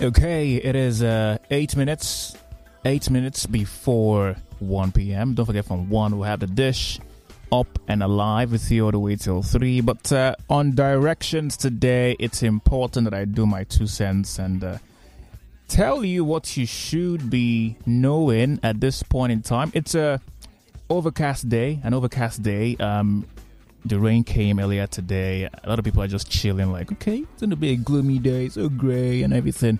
Okay, it is uh, eight minutes, eight minutes before 1 p.m. Don't forget, from 1 we'll have the dish up and alive with you all the way till 3. But uh, on directions today, it's important that I do my two cents and uh, tell you what you should be knowing at this point in time. It's a overcast day, an overcast day. Um, the rain came earlier today. A lot of people are just chilling, like, okay, it's gonna be a gloomy day, so gray and everything.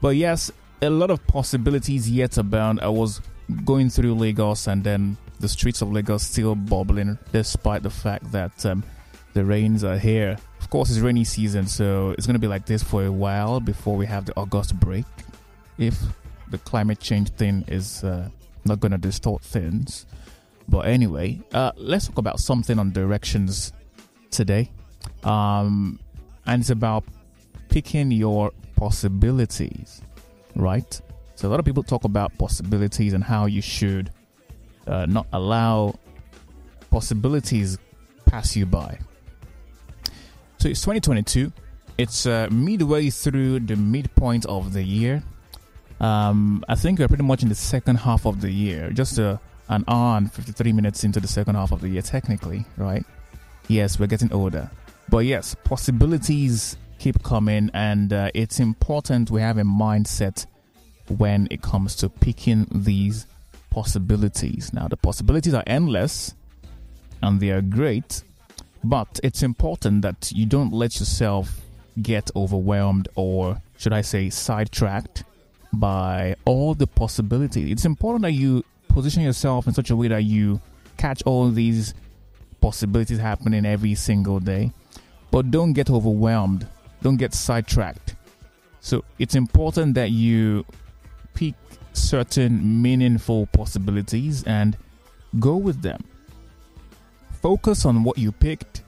But yes, a lot of possibilities yet abound. I was going through Lagos and then the streets of Lagos still bubbling, despite the fact that um, the rains are here. Of course, it's rainy season, so it's gonna be like this for a while before we have the August break. If the climate change thing is uh, not gonna distort things. But anyway, uh, let's talk about something on directions today. Um, and it's about picking your possibilities, right? So, a lot of people talk about possibilities and how you should uh, not allow possibilities pass you by. So, it's 2022, it's uh, midway through the midpoint of the year. Um, I think we're pretty much in the second half of the year, just a an on 53 minutes into the second half of the year, technically, right? Yes, we're getting older. But yes, possibilities keep coming, and uh, it's important we have a mindset when it comes to picking these possibilities. Now, the possibilities are endless and they are great, but it's important that you don't let yourself get overwhelmed or, should I say, sidetracked by all the possibilities. It's important that you position yourself in such a way that you catch all these possibilities happening every single day. But don't get overwhelmed, don't get sidetracked. So it's important that you pick certain meaningful possibilities and go with them. Focus on what you picked,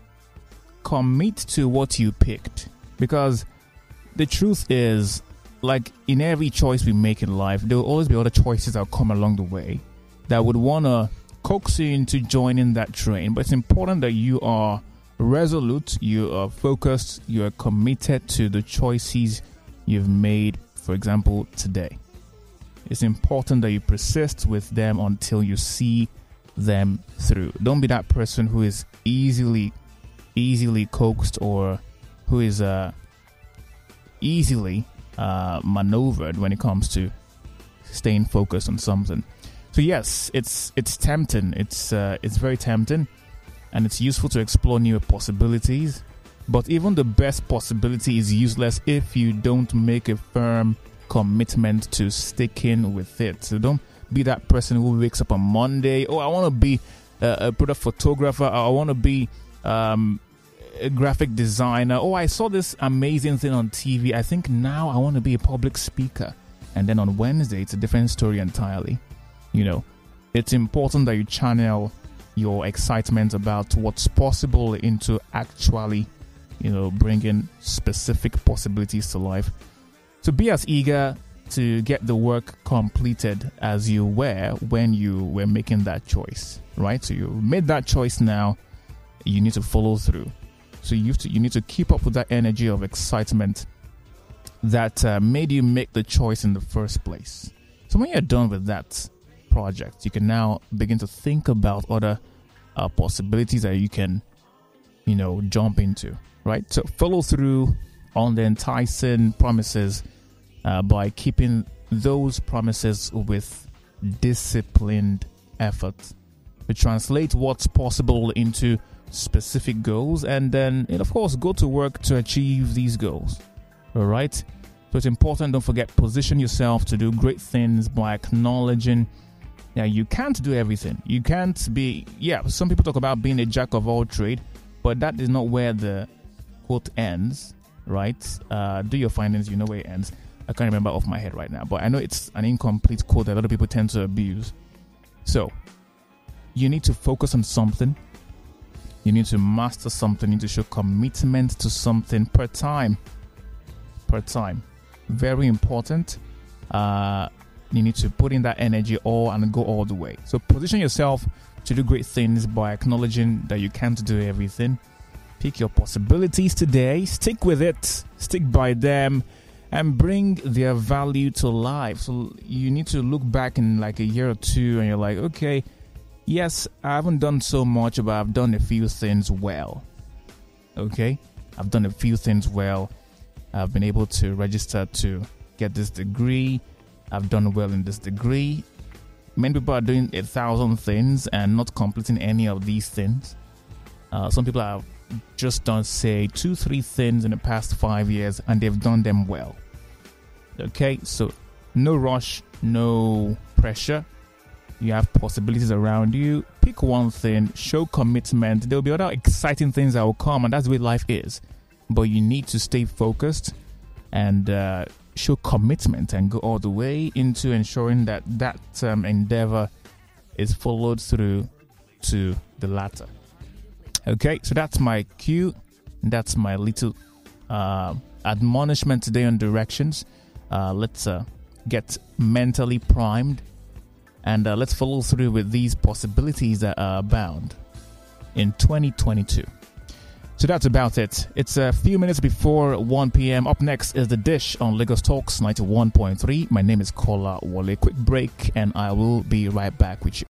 commit to what you picked. Because the truth is, like in every choice we make in life, there will always be other choices that come along the way that would want to coax you into joining that train. But it's important that you are resolute, you are focused, you are committed to the choices you've made, for example, today. It's important that you persist with them until you see them through. Don't be that person who is easily easily coaxed or who is uh, easily uh, maneuvered when it comes to staying focused on something. So yes, it's it's tempting. It's uh, it's very tempting, and it's useful to explore new possibilities. But even the best possibility is useless if you don't make a firm commitment to sticking with it. So don't be that person who wakes up on Monday. Oh, I want to be a, a product photographer. I want to be um, a graphic designer. Oh, I saw this amazing thing on TV. I think now I want to be a public speaker. And then on Wednesday, it's a different story entirely. You know, it's important that you channel your excitement about what's possible into actually, you know, bringing specific possibilities to life. So be as eager to get the work completed as you were when you were making that choice, right? So you made that choice now, you need to follow through. So you to, you need to keep up with that energy of excitement that uh, made you make the choice in the first place. So when you're done with that, project, you can now begin to think about other uh, possibilities that you can, you know, jump into, right? So follow through on the enticing promises uh, by keeping those promises with disciplined effort. To translate what's possible into specific goals and then, and of course, go to work to achieve these goals. All right. So it's important, don't forget, position yourself to do great things by acknowledging now, you can't do everything. You can't be, yeah, some people talk about being a jack of all trade, but that is not where the quote ends, right? Uh, do your findings, you know where it ends. I can't remember off my head right now, but I know it's an incomplete quote that a lot of people tend to abuse. So, you need to focus on something. You need to master something. You need to show commitment to something per time. Per time. Very important. Uh, you need to put in that energy all and go all the way. So position yourself to do great things by acknowledging that you can't do everything. Pick your possibilities today, stick with it, stick by them, and bring their value to life. So you need to look back in like a year or two and you're like, okay, yes, I haven't done so much, but I've done a few things well. Okay? I've done a few things well. I've been able to register to get this degree. I've done well in this degree. Many people are doing a thousand things and not completing any of these things. Uh, some people have just done, say, two, three things in the past five years and they've done them well. Okay, so no rush, no pressure. You have possibilities around you. Pick one thing, show commitment. There will be other exciting things that will come, and that's the way life is. But you need to stay focused and uh, show commitment and go all the way into ensuring that that um, endeavor is followed through to the latter. Okay, so that's my cue. That's my little uh, admonishment today on directions. Uh, let's uh, get mentally primed and uh, let's follow through with these possibilities that are abound in 2022. So that's about it. It's a few minutes before 1 p.m. Up next is The Dish on Lagos Talks 91.3. My name is Kola Wale. Quick break, and I will be right back with you.